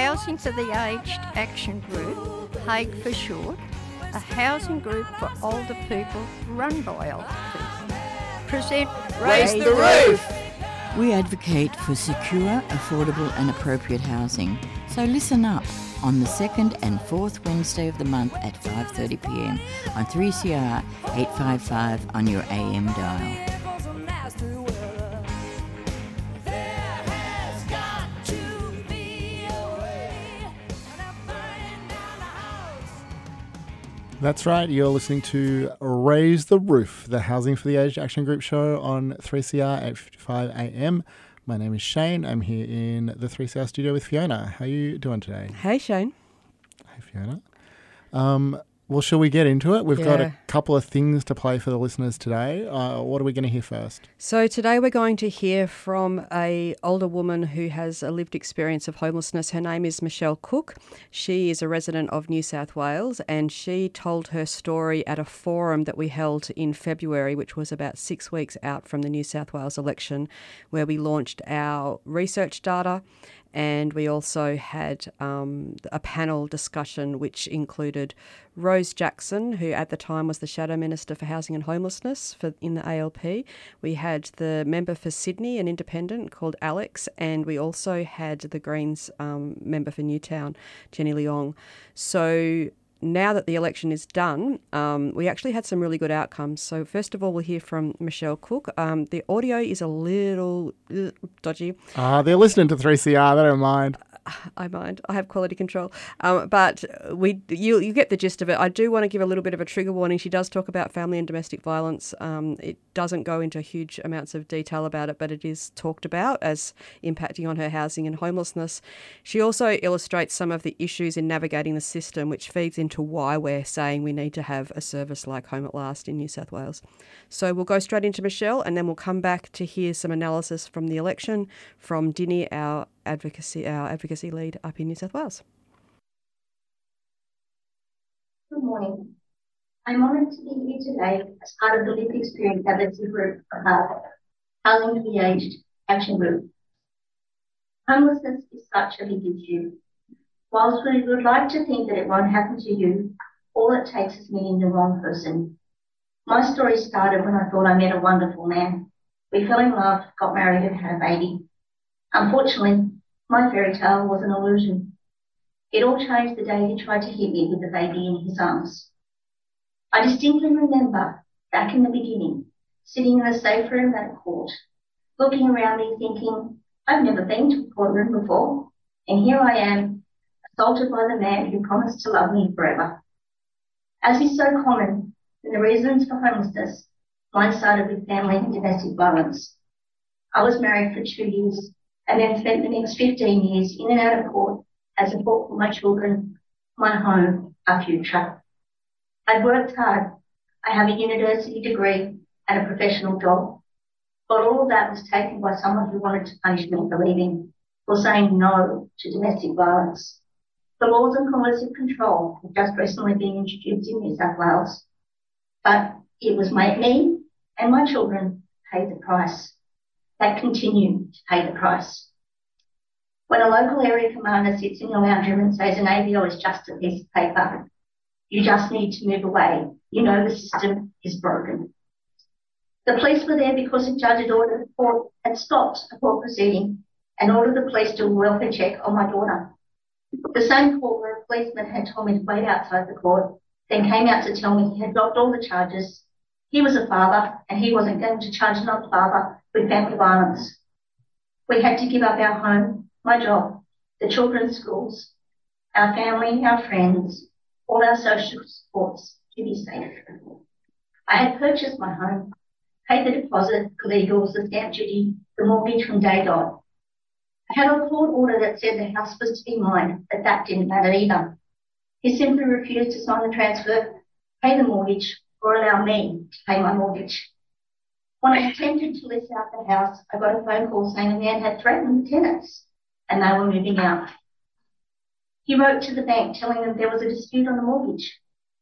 Housing for the Aged Action Group, HAAG for short, a housing group for older people run by older people, present Raise the Roof! We advocate for secure, affordable, and appropriate housing. So listen up on the second and fourth Wednesday of the month at 5:30 p.m. on 3CR 855 on your AM dial. That's right. You're listening to Raise the Roof, the Housing for the Aged Action Group show on 3CR at 55 AM. My name is Shane. I'm here in the 3CR studio with Fiona. How are you doing today? Hey, Shane. Hey, Fiona. Um, well, shall we get into it? We've got a couple of things to play for the listeners today. Uh, what are we going to hear first? So today we're going to hear from a older woman who has a lived experience of homelessness. Her name is Michelle Cook. She is a resident of New South Wales and she told her story at a forum that we held in February, which was about six weeks out from the New South Wales election, where we launched our research data and we also had um, a panel discussion which included Rose Jackson, who at the time was the Shadow Minister for Housing and Homelessness for, in the ALP. We had the member for Sydney, an independent called Alex, and we also had the Greens um, member for Newtown, Jenny Leong. So now that the election is done, um, we actually had some really good outcomes. So, first of all, we'll hear from Michelle Cook. Um, the audio is a little uh, dodgy. Ah, they're listening to 3CR. They don't mind. I mind. I have quality control. Um, but we, you, you get the gist of it. I do want to give a little bit of a trigger warning. She does talk about family and domestic violence. Um, it doesn't go into huge amounts of detail about it, but it is talked about as impacting on her housing and homelessness. She also illustrates some of the issues in navigating the system, which feeds into why we're saying we need to have a service like Home at Last in New South Wales. So we'll go straight into Michelle, and then we'll come back to hear some analysis from the election from Dini, our advocacy our advocacy lead up in New South Wales. Good morning. I'm honoured to be here today as part of the Lived Experience Advocacy Group for HARP, Housing for the Aged Action Group. Homelessness is such a big issue. Whilst we would like to think that it won't happen to you, all it takes is meeting the wrong person. My story started when I thought I met a wonderful man. We fell in love, got married, and had a baby. Unfortunately, my fairy tale was an illusion. It all changed the day he tried to hit me with the baby in his arms. I distinctly remember, back in the beginning, sitting in the safe room at a court, looking around me thinking, I've never been to a courtroom before, and here I am, assaulted by the man who promised to love me forever. As is so common in the reasons for homelessness, mine started with family and domestic violence. I was married for two years and then spent the next 15 years in and out of court as a support for my children, my home, our future. I've worked hard. I have a university degree and a professional job. But all of that was taken by someone who wanted to punish me for leaving, for saying no to domestic violence. The laws on coercive control have just recently been introduced in New South Wales, but it was me and my children paid the price. They continue to pay the price. When a local area commander sits in your lounge room and says an AVO is just a piece of paper, you just need to move away. You know the system is broken. The police were there because a judge had ordered the court had stopped a court proceeding and ordered the police to do a welfare check on my daughter. The same court where a policeman had told me to wait outside the court, then came out to tell me he had dropped all the charges. He was a father and he wasn't going to charge another father with family violence. We had to give up our home, my job, the children's schools, our family, our friends, all our social supports to be safe. I had purchased my home, paid the deposit, the legals, the stamp duty, the mortgage from day dot. I had a court order that said the house was to be mine, but that didn't matter either. He simply refused to sign the transfer, pay the mortgage, or allow me to pay my mortgage. When I attempted to list out the house, I got a phone call saying a man had threatened the tenants and they were moving out. He wrote to the bank telling them there was a dispute on the mortgage.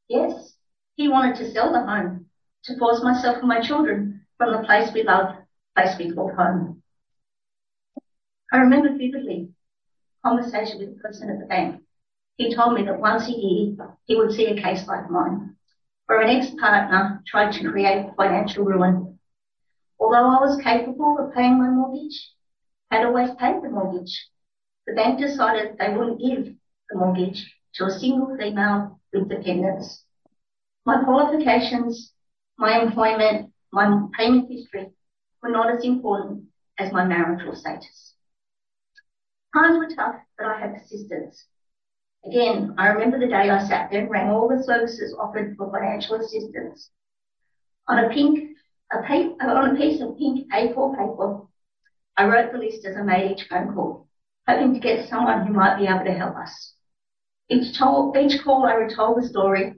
Yes, he wanted to sell the home to force myself and my children from the place we love, place we call home. I remember vividly a conversation with a person at the bank. He told me that once a year he would see a case like mine, where an ex-partner tried to create financial ruin. Although I was capable of paying my mortgage, had always paid the mortgage, the bank decided they wouldn't give the mortgage to a single female with dependents. My qualifications, my employment, my payment history were not as important as my marital status. Times were tough, but I had persistence. Again, I remember the day I sat there and rang all the services offered for financial assistance. On a pink, a pa- on a piece of pink A4 paper, I wrote the list as I made each phone call, hoping to get someone who might be able to help us. Each, told, each call I retold the story,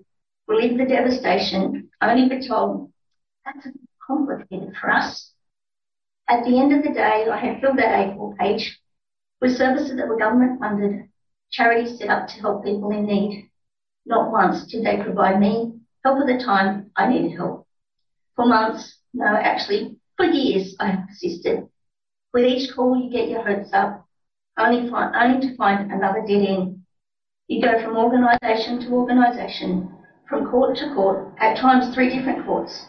relieved the devastation, only be told that's complicated for us. At the end of the day, I had filled that A4 page with services that were government funded, charities set up to help people in need. Not once did they provide me help at the time I needed help. For months, no, actually, for years, I have persisted. With each call, you get your hopes up, only, only to find another dead end. You go from organisation to organisation, from court to court, at times three different courts,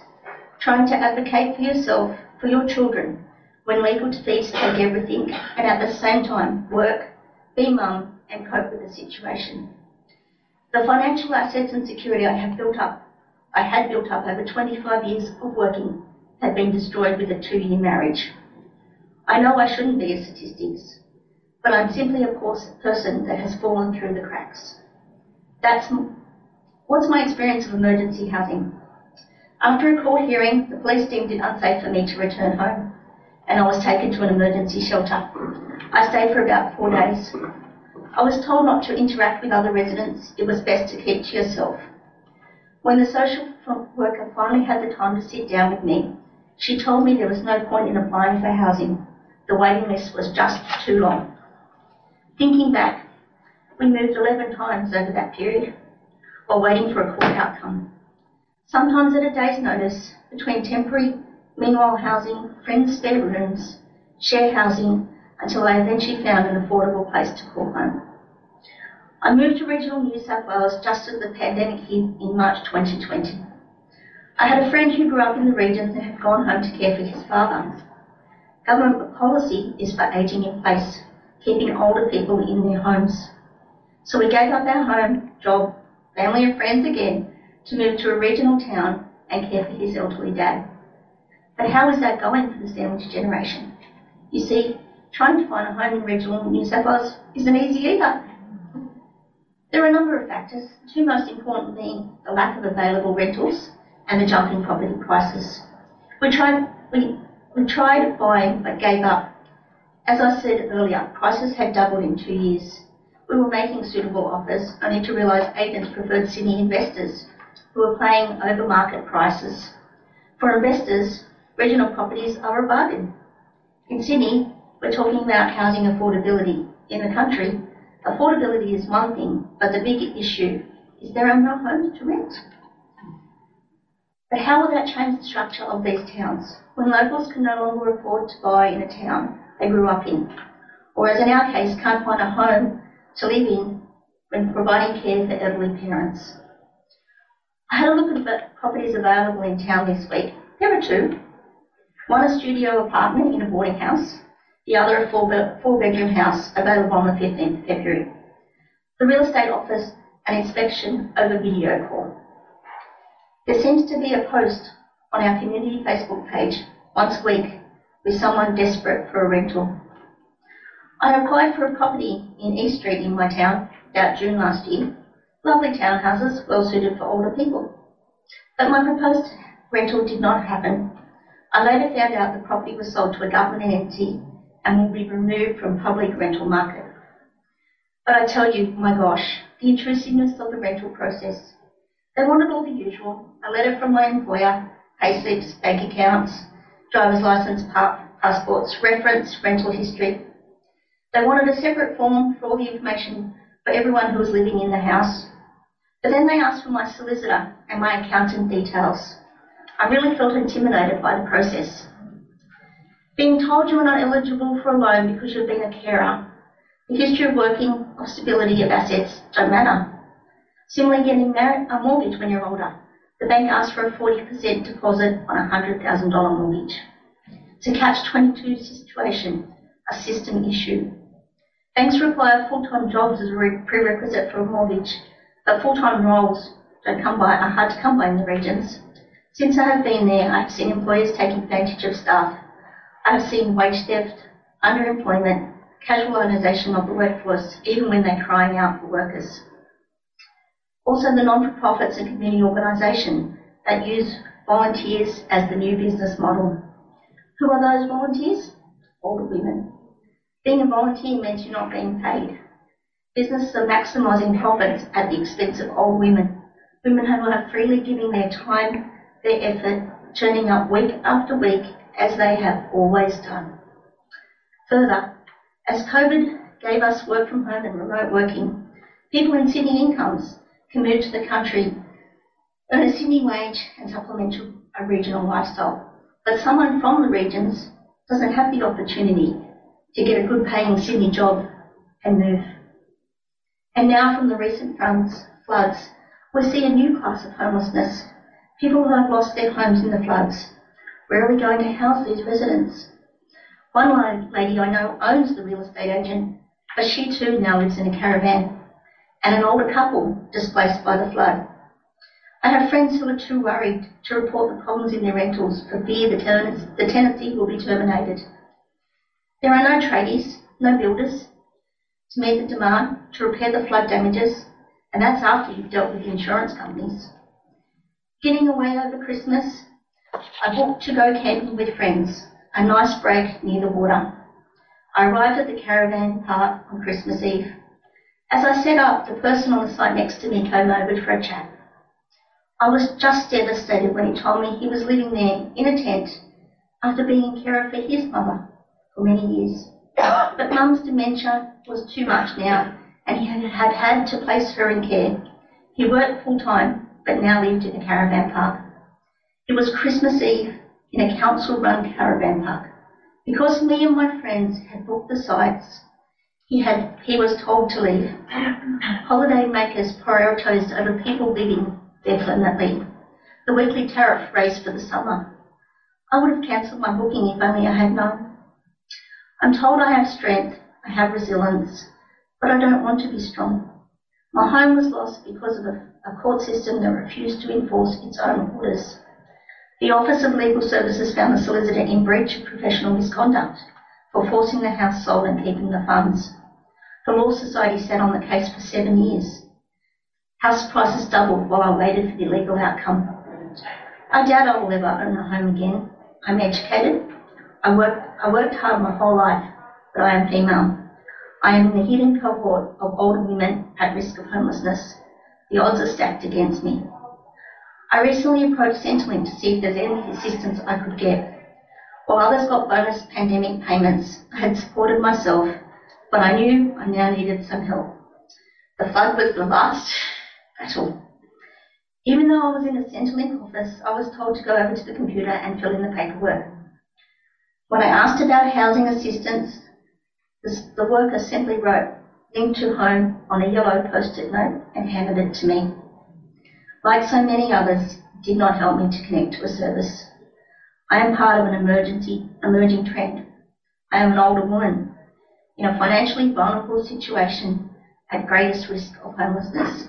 trying to advocate for yourself, for your children, when legal fees take everything, and at the same time work, be mum, and cope with the situation. The financial assets and security I have built up, I had built up over 25 years of working, had been destroyed with a two-year marriage. I know I shouldn't be a statistics, but I'm simply a person that has fallen through the cracks. That's what's my experience of emergency housing. After a court hearing, the police deemed it unsafe for me to return home, and I was taken to an emergency shelter. I stayed for about four days. I was told not to interact with other residents. It was best to keep to yourself. When the social worker finally had the time to sit down with me, she told me there was no point in applying for housing. The waiting list was just too long. Thinking back, we moved 11 times over that period while waiting for a court outcome. Sometimes at a day's notice, between temporary, meanwhile housing, friends' spare rooms, share housing, until I eventually found an affordable place to call home. I moved to regional New South Wales just as the pandemic hit in March 2020. I had a friend who grew up in the region and had gone home to care for his father. Government policy is for ageing in place, keeping older people in their homes. So we gave up our home, job, family and friends again to move to a regional town and care for his elderly dad. But how is that going for the sandwich generation? You see, trying to find a home in regional New South Wales isn't easy either. There are a number of factors, two most important being the lack of available rentals and the jumping property prices. We tried, we, we tried buying but gave up. As I said earlier, prices had doubled in two years. We were making suitable offers only to realise agents preferred Sydney investors who were paying over market prices. For investors, regional properties are a bargain. In Sydney, we're talking about housing affordability. In the country, affordability is one thing, but the big issue is there are no homes to rent. But how will that change the structure of these towns when locals can no longer afford to buy in a town they grew up in, or as in our case, can't find a home to live in when providing care for elderly parents? I had a look at the properties available in town this week. There are two. One a studio apartment in a boarding house, the other a four, four bedroom house available on the 15th of February. The real estate offers an inspection over video call. There seems to be a post on our community Facebook page once a week with someone desperate for a rental. I applied for a property in East Street in my town about June last year. Lovely townhouses, well suited for older people. But my proposed rental did not happen. I later found out the property was sold to a government entity and will be removed from public rental market. But I tell you, my gosh, the intrusiveness of the rental process. They wanted all the usual, a letter from my employer, pay slips, bank accounts, driver's license, passports, reference, rental history. They wanted a separate form for all the information for everyone who was living in the house. But then they asked for my solicitor and my accountant details. I really felt intimidated by the process. Being told you are not eligible for a loan because you've been a carer, The history of working or stability of assets don't matter. Similarly, getting married, a mortgage when you're older. The bank asks for a 40% deposit on a $100,000 mortgage. It's a catch-22 situation, a system issue. Banks require full-time jobs as a prerequisite for a mortgage, but full-time roles don't come by, are hard to come by in the regions. Since I have been there, I've seen employers take advantage of staff. I've seen wage theft, underemployment, casualisation of the workforce, even when they're crying out for workers. Also, the non-for-profits and community organisations that use volunteers as the new business model. Who are those volunteers? Older women. Being a volunteer means you're not being paid. Businesses are maximising profits at the expense of old women. Women who are freely giving their time, their effort, turning up week after week as they have always done. Further, as COVID gave us work from home and remote working, people in Sydney incomes can move to the country, earn a Sydney wage and supplement a regional lifestyle. But someone from the regions doesn't have the opportunity to get a good paying Sydney job and move. And now from the recent floods, floods, we see a new class of homelessness. People who have lost their homes in the floods. Where are we going to house these residents? One lady I know owns the real estate agent, but she too now lives in a caravan and an older couple displaced by the flood. I have friends who are too worried to report the problems in their rentals for fear the, tenants, the tenancy will be terminated. There are no tradies, no builders to meet the demand to repair the flood damages, and that's after you've dealt with the insurance companies. Getting away over Christmas, I booked to go camping with friends, a nice break near the water. I arrived at the caravan park on Christmas Eve. As I set up, the person on the site next to me came over for a chat. I was just devastated when he told me he was living there in a tent after being in care for his mother for many years. But mum's dementia was too much now, and he had had to place her in care. He worked full time, but now lived in a caravan park. It was Christmas Eve in a council run caravan park. Because me and my friends had booked the sites, he had he was told to leave. Holiday makers prioritised over people living there permanently. The weekly tariff raised for the summer. I would have cancelled my booking if only I had known. I'm told I have strength, I have resilience, but I don't want to be strong. My home was lost because of a, a court system that refused to enforce its own orders. The Office of Legal Services found the solicitor in breach of professional misconduct for forcing the house sold and keeping the funds. The Law Society sat on the case for seven years. House prices doubled while I waited for the legal outcome. I doubt I will ever own a home again. I'm educated. I worked, I worked hard my whole life, but I am female. I am in the hidden cohort of older women at risk of homelessness. The odds are stacked against me. I recently approached Centrelink to see if there's any assistance I could get. While others got bonus pandemic payments, I had supported myself but I knew I now needed some help. The flood was the last battle. Even though I was in a Centrelink office, I was told to go over to the computer and fill in the paperwork. When I asked about housing assistance, the worker simply wrote link to home on a yellow post-it note and handed it to me. Like so many others, did not help me to connect to a service. I am part of an emergency, emerging trend. I am an older woman in a financially vulnerable situation at greatest risk of homelessness.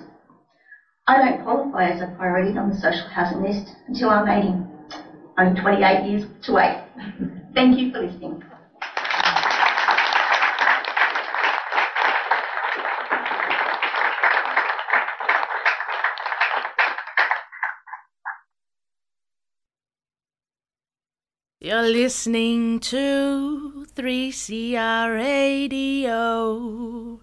I don't qualify as a priority on the social housing list until I'm 80. Only 28 years to wait. Thank you for listening. You're listening to 3CR Radio.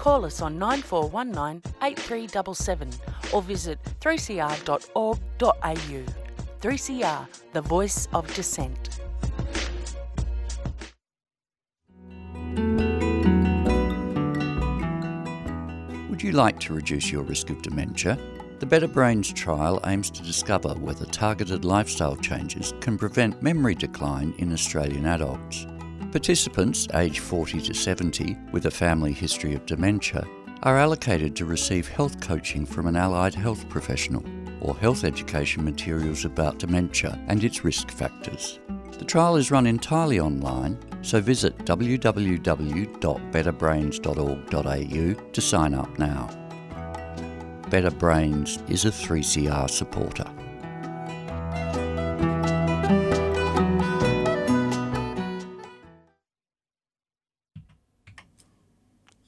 Call us on 9419 8377 or visit 3cr.org.au. 3CR, the voice of dissent. Would you like to reduce your risk of dementia? The Better Brains trial aims to discover whether targeted lifestyle changes can prevent memory decline in Australian adults. Participants aged 40 to 70 with a family history of dementia are allocated to receive health coaching from an allied health professional or health education materials about dementia and its risk factors. The trial is run entirely online, so visit www.betterbrains.org.au to sign up now. Better Brains is a 3CR supporter.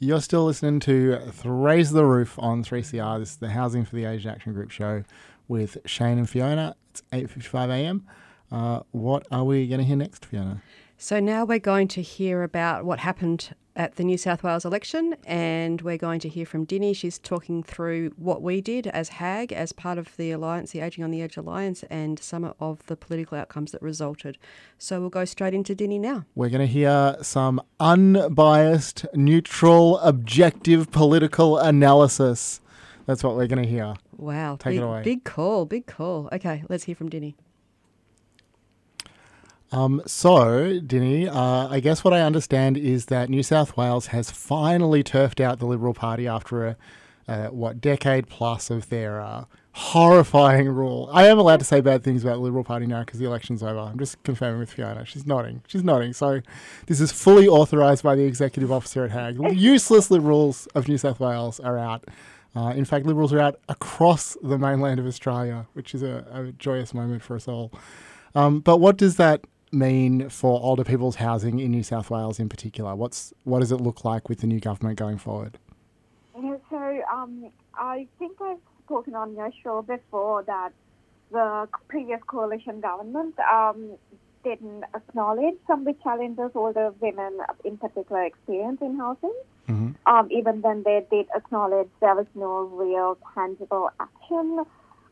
You're still listening to Raise the Roof on 3CR. This is the Housing for the Aged Action Group show with Shane and Fiona. It's 8.55 a.m. Uh, what are we going to hear next, Fiona? So now we're going to hear about what happened at the New South Wales election, and we're going to hear from Dini. She's talking through what we did as HAAG, as part of the Alliance, the Aging on the Edge Alliance, and some of the political outcomes that resulted. So we'll go straight into Dini now. We're going to hear some unbiased, neutral, objective political analysis. That's what we're going to hear. Wow. Take big, it away. Big call, big call. Okay, let's hear from Dini. Um, so, Dini, uh, I guess what I understand is that New South Wales has finally turfed out the Liberal Party after a, what, decade plus of their uh, horrifying rule. I am allowed to say bad things about the Liberal Party now because the election's over. I'm just confirming with Fiona. She's nodding. She's nodding. So, this is fully authorised by the executive officer at HAAG. Useless Liberals of New South Wales are out. Uh, in fact, Liberals are out across the mainland of Australia, which is a, a joyous moment for us all. Um, but what does that mean for older people's housing in New South Wales in particular? What's what does it look like with the new government going forward? Yeah, so um, I think I've spoken on your show before that the previous coalition government um, didn't acknowledge some of the challenges older women in particular experience in housing. Mm-hmm. Um, even then, they did acknowledge there was no real tangible action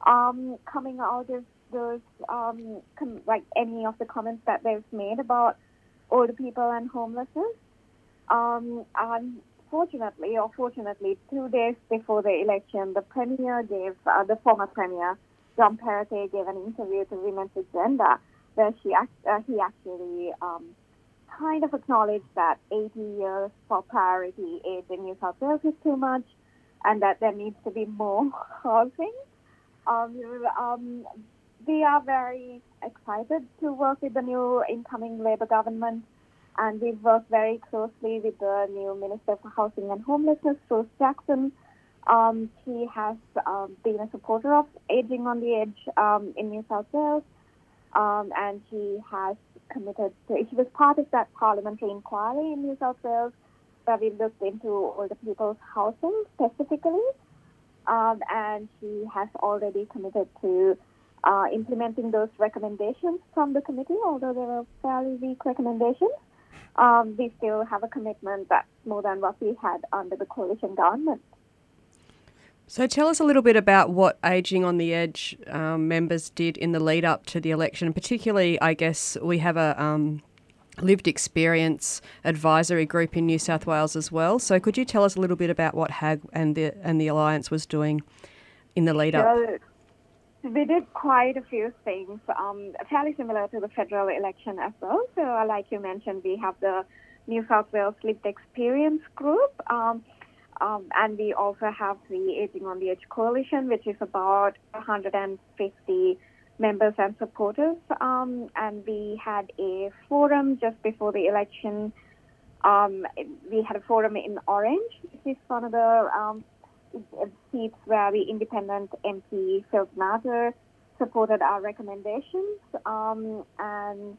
um, coming out of those, um, com- like any of the comments that they've made about older people and homelessness. Um, unfortunately, or fortunately, two days before the election, the premier gave, uh, the former premier, Dom Perrottet, gave an interview to Women's Agenda where she uh, he actually um, kind of acknowledged that 80 years for priority age in New South Wales is too much and that there needs to be more housing. Um, um, we are very excited to work with the new incoming Labor government, and we've worked very closely with the new Minister for Housing and Homelessness, Rose Jackson. Um, she has um, been a supporter of Aging on the Edge um, in New South Wales, um, and she has committed to, she was part of that parliamentary inquiry in New South Wales where we looked into older people's housing specifically. Um, and she has already committed to uh, implementing those recommendations from the committee, although they were fairly weak recommendations. Um, we still have a commitment that's more than what we had under the coalition government. So tell us a little bit about what Aging on the Edge um, members did in the lead up to the election. Particularly, I guess we have a um, lived experience advisory group in New South Wales as well. So could you tell us a little bit about what HAAG and the and the alliance was doing in the lead up? So we did quite a few things, um, fairly similar to the federal election as well. So, uh, like you mentioned, we have the New South Wales Lived Experience Group. Um, um, and we also have the Aging on the Edge Coalition, which is about 150 members and supporters. Um, and we had a forum just before the election. Um, we had a forum in Orange. This is one of the um, seats where independent MP Phil Donato supported our recommendations. Um, and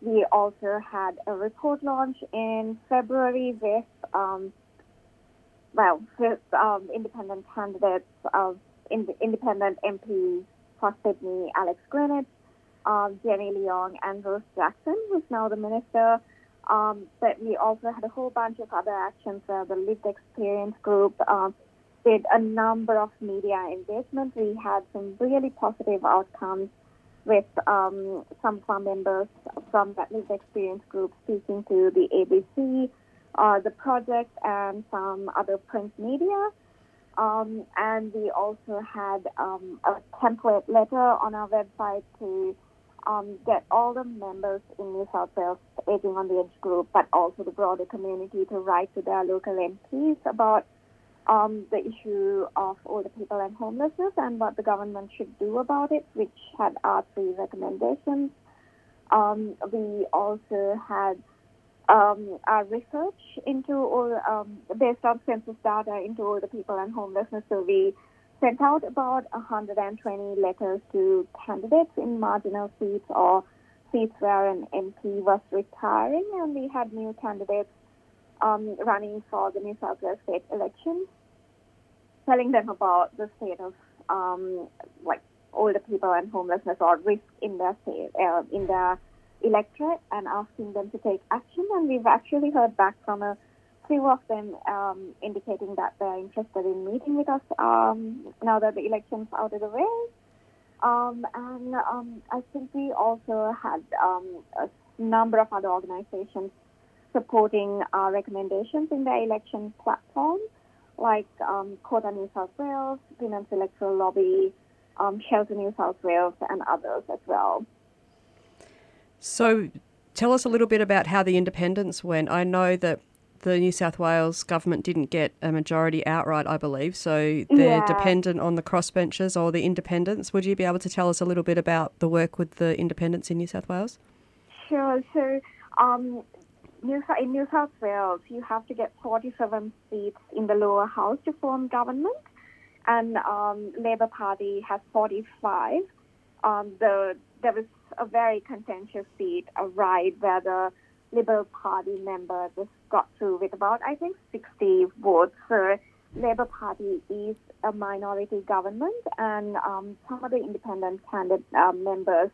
we also had a report launch in February with um, well, with um, independent candidates of in, independent MPs for Sydney, Alex Greenwich, um, Jenny Leong, and Rose Jackson, who's now the Minister Um, but we also had a whole bunch of other actions where the lived experience group um, did a number of media engagements. We had some really positive outcomes with um, some of our members from that lived experience group speaking to the ABC, uh, the project, and some other print media. Um, and we also had um, a template letter on our website to um, get all the members in New South Wales Aging on the Edge group, but also the broader community to write to their local MPs about um, the issue of older people and homelessness and what the government should do about it, which had our three recommendations. Um, we also had um, our research into all, um, based on census data into older people and homelessness. So we sent out about 120 letters to candidates in marginal seats or seats where an MP was retiring, and we had new candidates um, running for the New South Wales state elections, telling them about the state of um, like older people and homelessness or risk in their state, uh, in their electorate, and asking them to take action. And we've actually heard back from a few of them um, indicating that they're interested in meeting with us um, now that the election's out of the way. Um, and um, I think we also had um, a number of other organizations supporting our recommendations in their election platform, like um, New South Wales, Women's Electoral Lobby, um, Shelter New South Wales, and others as well. So, tell us a little bit about how the independents went. I know that the New South Wales government didn't get a majority outright, I believe, so they're Yeah. dependent on the crossbenchers or the independents. Would you be able to tell us a little bit about the work with the independents in New South Wales? Sure. So, um, New, in New South Wales, you have to get 47 seats in the lower house to form government, and um, Labor Party has 45. Um, the there was a very contentious seat, a Ryde where the Liberal Party member just got through with about, I think, 60 votes. So, Labor Party is a minority government, and um, some of the independent candidate uh, members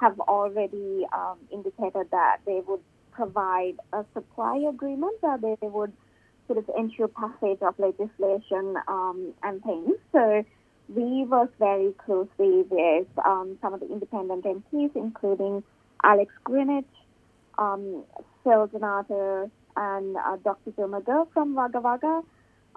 have already um, indicated that they would provide a supply agreement where they would sort of ensure passage of legislation um, and things. So we work very closely with um, some of the independent MPs, including Alex Greenwich, um, Phil Donato, and uh, Dr. Joe from Wagga Wagga.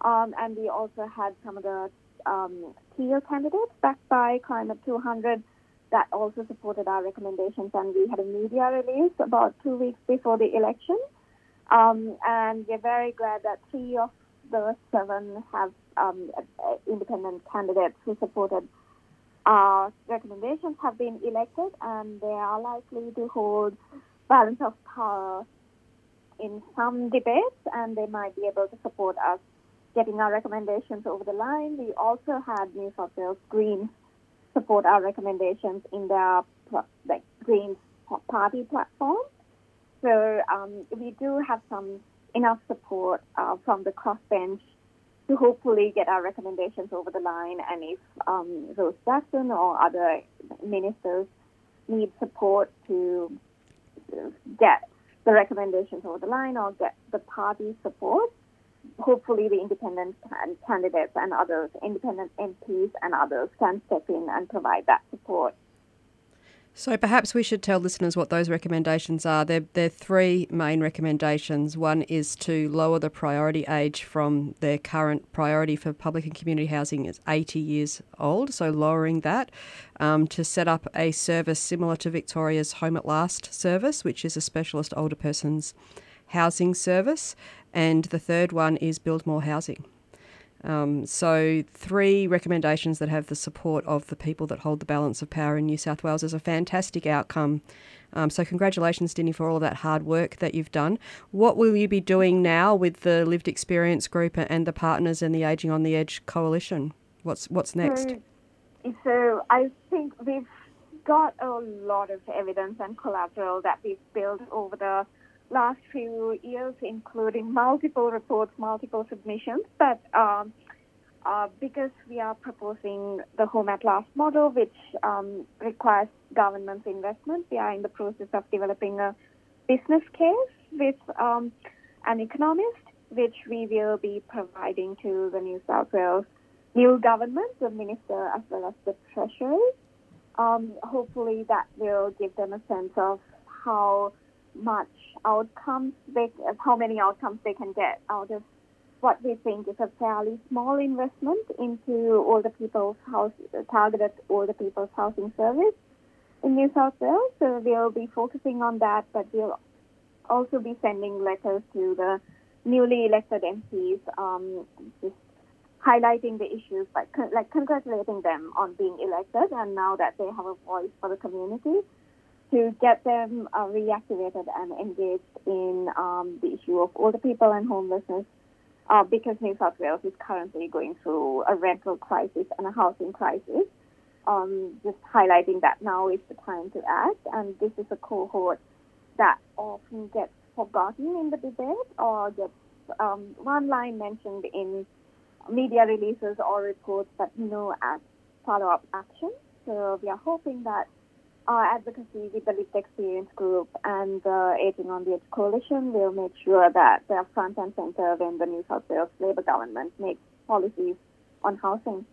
Um, and we also had some of the um, Teal candidates backed by Climate 200 that also supported our recommendations. And we had a media release about two weeks before the election. Um, and we're very glad that three of the seven have um, independent candidates who supported our recommendations have been elected, and they are likely to hold balance of power in some debates, and they might be able to support us getting our recommendations over the line. We also had New South Wales Greens support our recommendations in their like Greens party platform. So um, we do have some enough support uh, from the crossbench to hopefully get our recommendations over the line. And if um, Rose Jackson or other ministers need support to get the recommendations over the line or get the party support, hopefully the independent candidates and others, independent MPs and others can step in and provide that support. So perhaps we should tell listeners what those recommendations are. They're, they're three main recommendations. One is to lower the priority age from their current priority for public and community housing is 80 years old, so lowering that. Um, to set up a service similar to Victoria's Home at Last service, which is a specialist older person's housing service. And the third one is build more housing. Um, so, three recommendations that have the support of the people that hold the balance of power in New South Wales is a fantastic outcome. Um, so, congratulations, Dini, for all of that hard work that you've done. What will you be doing now with the Lived Experience Group and the partners in the Aging on the Edge coalition? What's what's next? So, so I think we've got a lot of evidence and collateral that we've built over the last few years, including multiple reports, multiple submissions. But um, uh, because we are proposing the Home at Last model, which um, requires government investment, we are in the process of developing a business case with um, an economist, which we will be providing to the New South Wales new government, the minister as well as the treasury. Um, hopefully, that will give them a sense of how much outcomes they, how many outcomes they can get out of what we think is a fairly small investment into older people's house, targeted older people's housing service in New South Wales. So we'll be focusing on that, but we'll also be sending letters to the newly elected MPs, um, just highlighting the issues, like, like congratulating them on being elected and now that they have a voice for the community to get them uh, reactivated and engaged in um, the issue of older people and homelessness uh, because New South Wales is currently going through a rental crisis and a housing crisis. Um, just highlighting that now is the time to act, and this is a cohort that often gets forgotten in the debate or gets um, one line mentioned in media releases or reports, but no follow-up action. So we are hoping that our advocacy with the Lived Experience Group and the Aging on the Edge Coalition will make sure that they're front and center when the New South Wales Labor government makes policies on housing.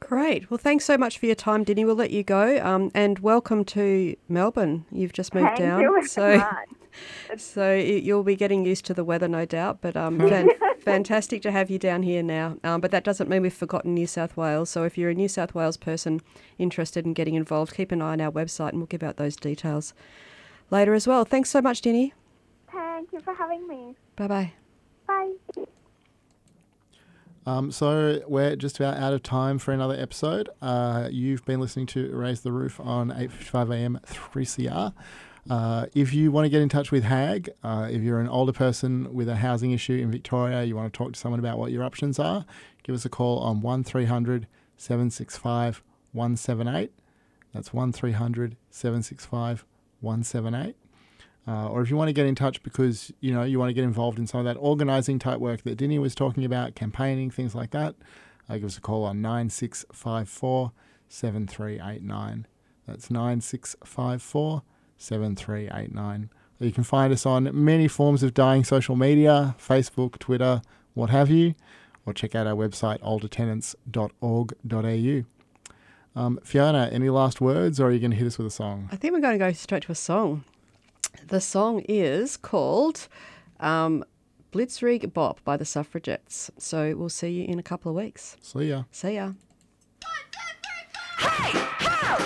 Great. Well, thanks so much for your time, Dini. We'll let you go. Um, and welcome to Melbourne. You've just moved Thank down. You so, much. So you'll be getting used to the weather, no doubt. But um, fan- fantastic to have you down here now. Um, but that doesn't mean we've forgotten New South Wales. So if you're a New South Wales person interested in getting involved, keep an eye on our website and we'll give out those details later as well. Thanks so much, Dini. Thank you for having me. Bye bye. Bye. Um, so we're just about out of time for another episode. Uh, you've been listening to Raise the Roof on 8:55 a.m. 3CR. Uh, if you want to get in touch with HAAG, uh, if you're an older person with a housing issue in Victoria, you want to talk to someone about what your options are, give us a call on 1300 765 178. That's 1300 765 178. Uh, or if you want to get in touch because you know you want to get involved in some of that organising type work that Dini was talking about, campaigning, things like that, uh, give us a call on 9654 7389. That's 9654 7389. You can find us on many forms of dying social media Facebook, Twitter, what have you, or check out our website oldertenants.org.au. Um, Fiona, any last words, or are you going to hit us with a song? I think we're going to go straight to a song. The song is called um, Blitzkrieg Bop by the Suffragettes. So we'll see you in a couple of weeks. See ya. See ya. Hey, ho! Go!